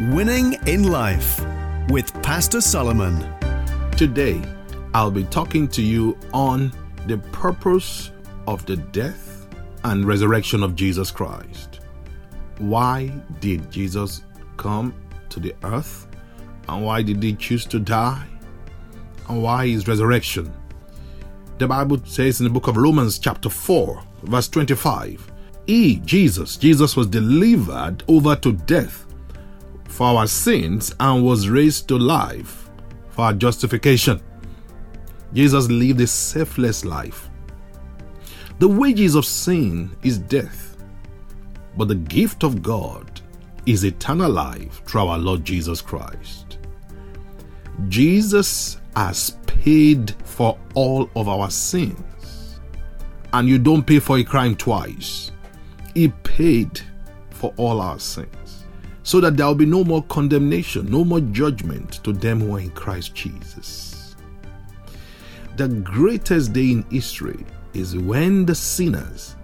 Winning in Life with Pastor Solomon. Today, I'll be talking to you on the purpose of the death and resurrection of Jesus Christ. Why did Jesus come to the earth? And why did he choose to die? And why his resurrection? The Bible says in the book of Romans, chapter 4, verse 25, He, Jesus, Jesus was delivered over to death for our sins and was raised to life for our justification. Jesus lived a selfless life. The wages of sin is death, but the gift of God is eternal life through our Lord Jesus Christ. Jesus has paid for all of our sins, and you don't pay for a crime twice. He paid for all our sins so that there will be no more condemnation, no more judgment to them who are in Christ Jesus. The greatest day in history is when the sinners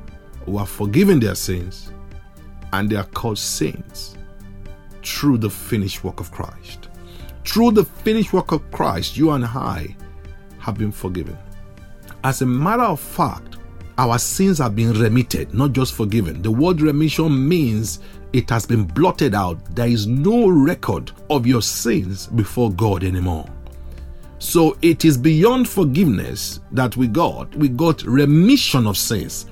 who are forgiven their sins and they are called saints through the finished work of Christ. Through the finished work of Christ, you and I have been forgiven. As a matter of fact, our sins have been remitted, not just forgiven. The word remission means it has been blotted out. There is no record of your sins before God anymore. So it is beyond forgiveness that we got. We got remission of sins.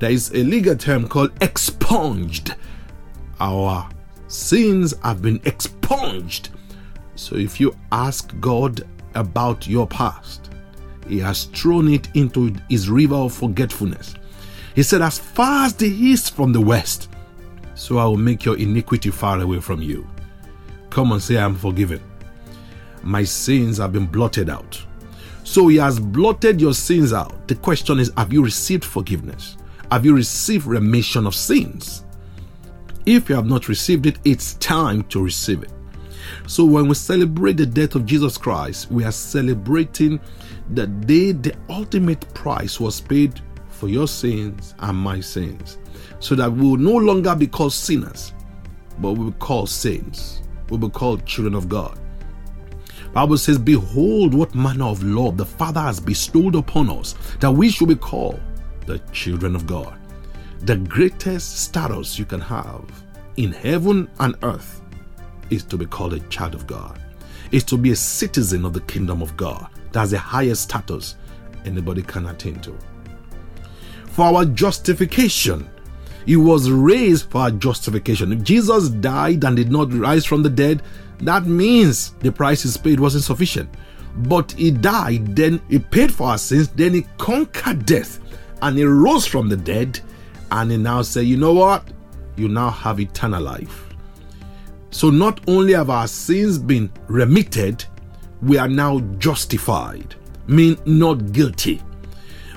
There is a legal term called expunged. Our sins have been expunged. So if you ask God about your past, He has thrown it into His river of forgetfulness. He said, As far as the east from the west, so I will make your iniquity far away from you. Come and say, I am forgiven. My sins have been blotted out. So he has blotted your sins out. The question is, have you received forgiveness? Have you received remission of sins? If you have not received it, it's time to receive it. So when we celebrate the death of Jesus Christ, we are celebrating the day the ultimate price was paid for your sins and my sins so that we will no longer be called sinners, but we will be called saints. We will be called children of God. Bible says, Behold, what manner of love the Father has bestowed upon us, that we should be called the children of God. The greatest status you can have in heaven and earth is to be called a child of God, is to be a citizen of the kingdom of God. That's the highest status anybody can attain to. For our justification, he was raised for our justification. If Jesus died and did not rise from the dead, that means the price he paid wasn't sufficient. But he died, then he paid for our sins, then he conquered death, and he rose from the dead, and he now said, You know what? You now have eternal life. So not only have our sins been remitted, we are now justified, mean not guilty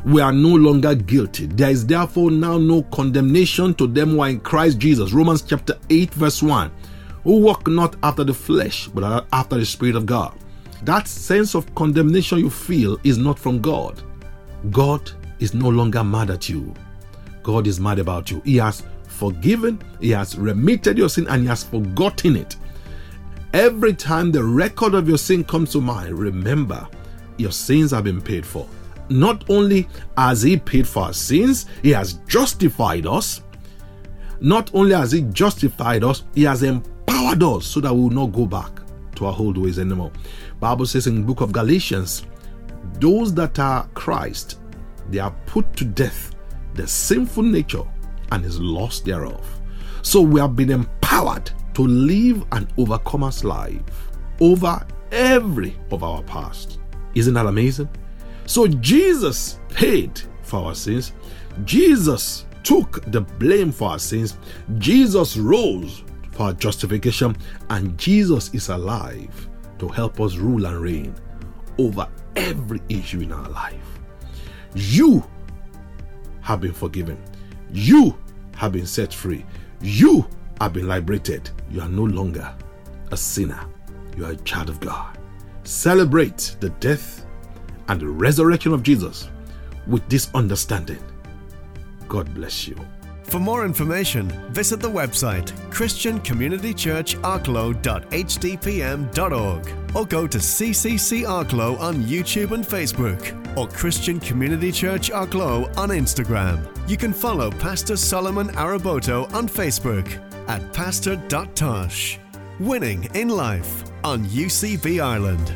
we are no longer guilty. There is therefore now no condemnation to them who are in Christ Jesus. Romans chapter 8, verse 1. Who walk not after the flesh, but after the Spirit of God. That sense of condemnation you feel is not from God. God is no longer mad at you. God is mad about you. He has forgiven, He has remitted your sin, and He has forgotten it. Every time the record of your sin comes to mind, remember your sins have been paid for not only has He paid for our sins, He has justified us. Not only has He justified us, He has empowered us so that we will not go back to our old ways anymore. Bible says in the book of Galatians, those that are Christ, they are put to death the sinful nature and his loss thereof. So we have been empowered to live an overcomer's life over every of our past. Isn't that amazing? So Jesus paid for our sins. Jesus took the blame for our sins. Jesus rose for our justification. And Jesus is alive to help us rule and reign over every issue in our life. You have been forgiven. You have been set free. You have been liberated. You are no longer a sinner. You are a child of God. Celebrate the death and the resurrection of Jesus with this understanding. God bless you. For more information, visit the website christiancommunitychurcharklow.hdpm.org or go to CCC Arklow on YouTube and Facebook or Christian Community Church Arklow on Instagram. You can follow Pastor Solomon Aroboto on Facebook at pastor.tosh. Winning in Life on UCB Ireland.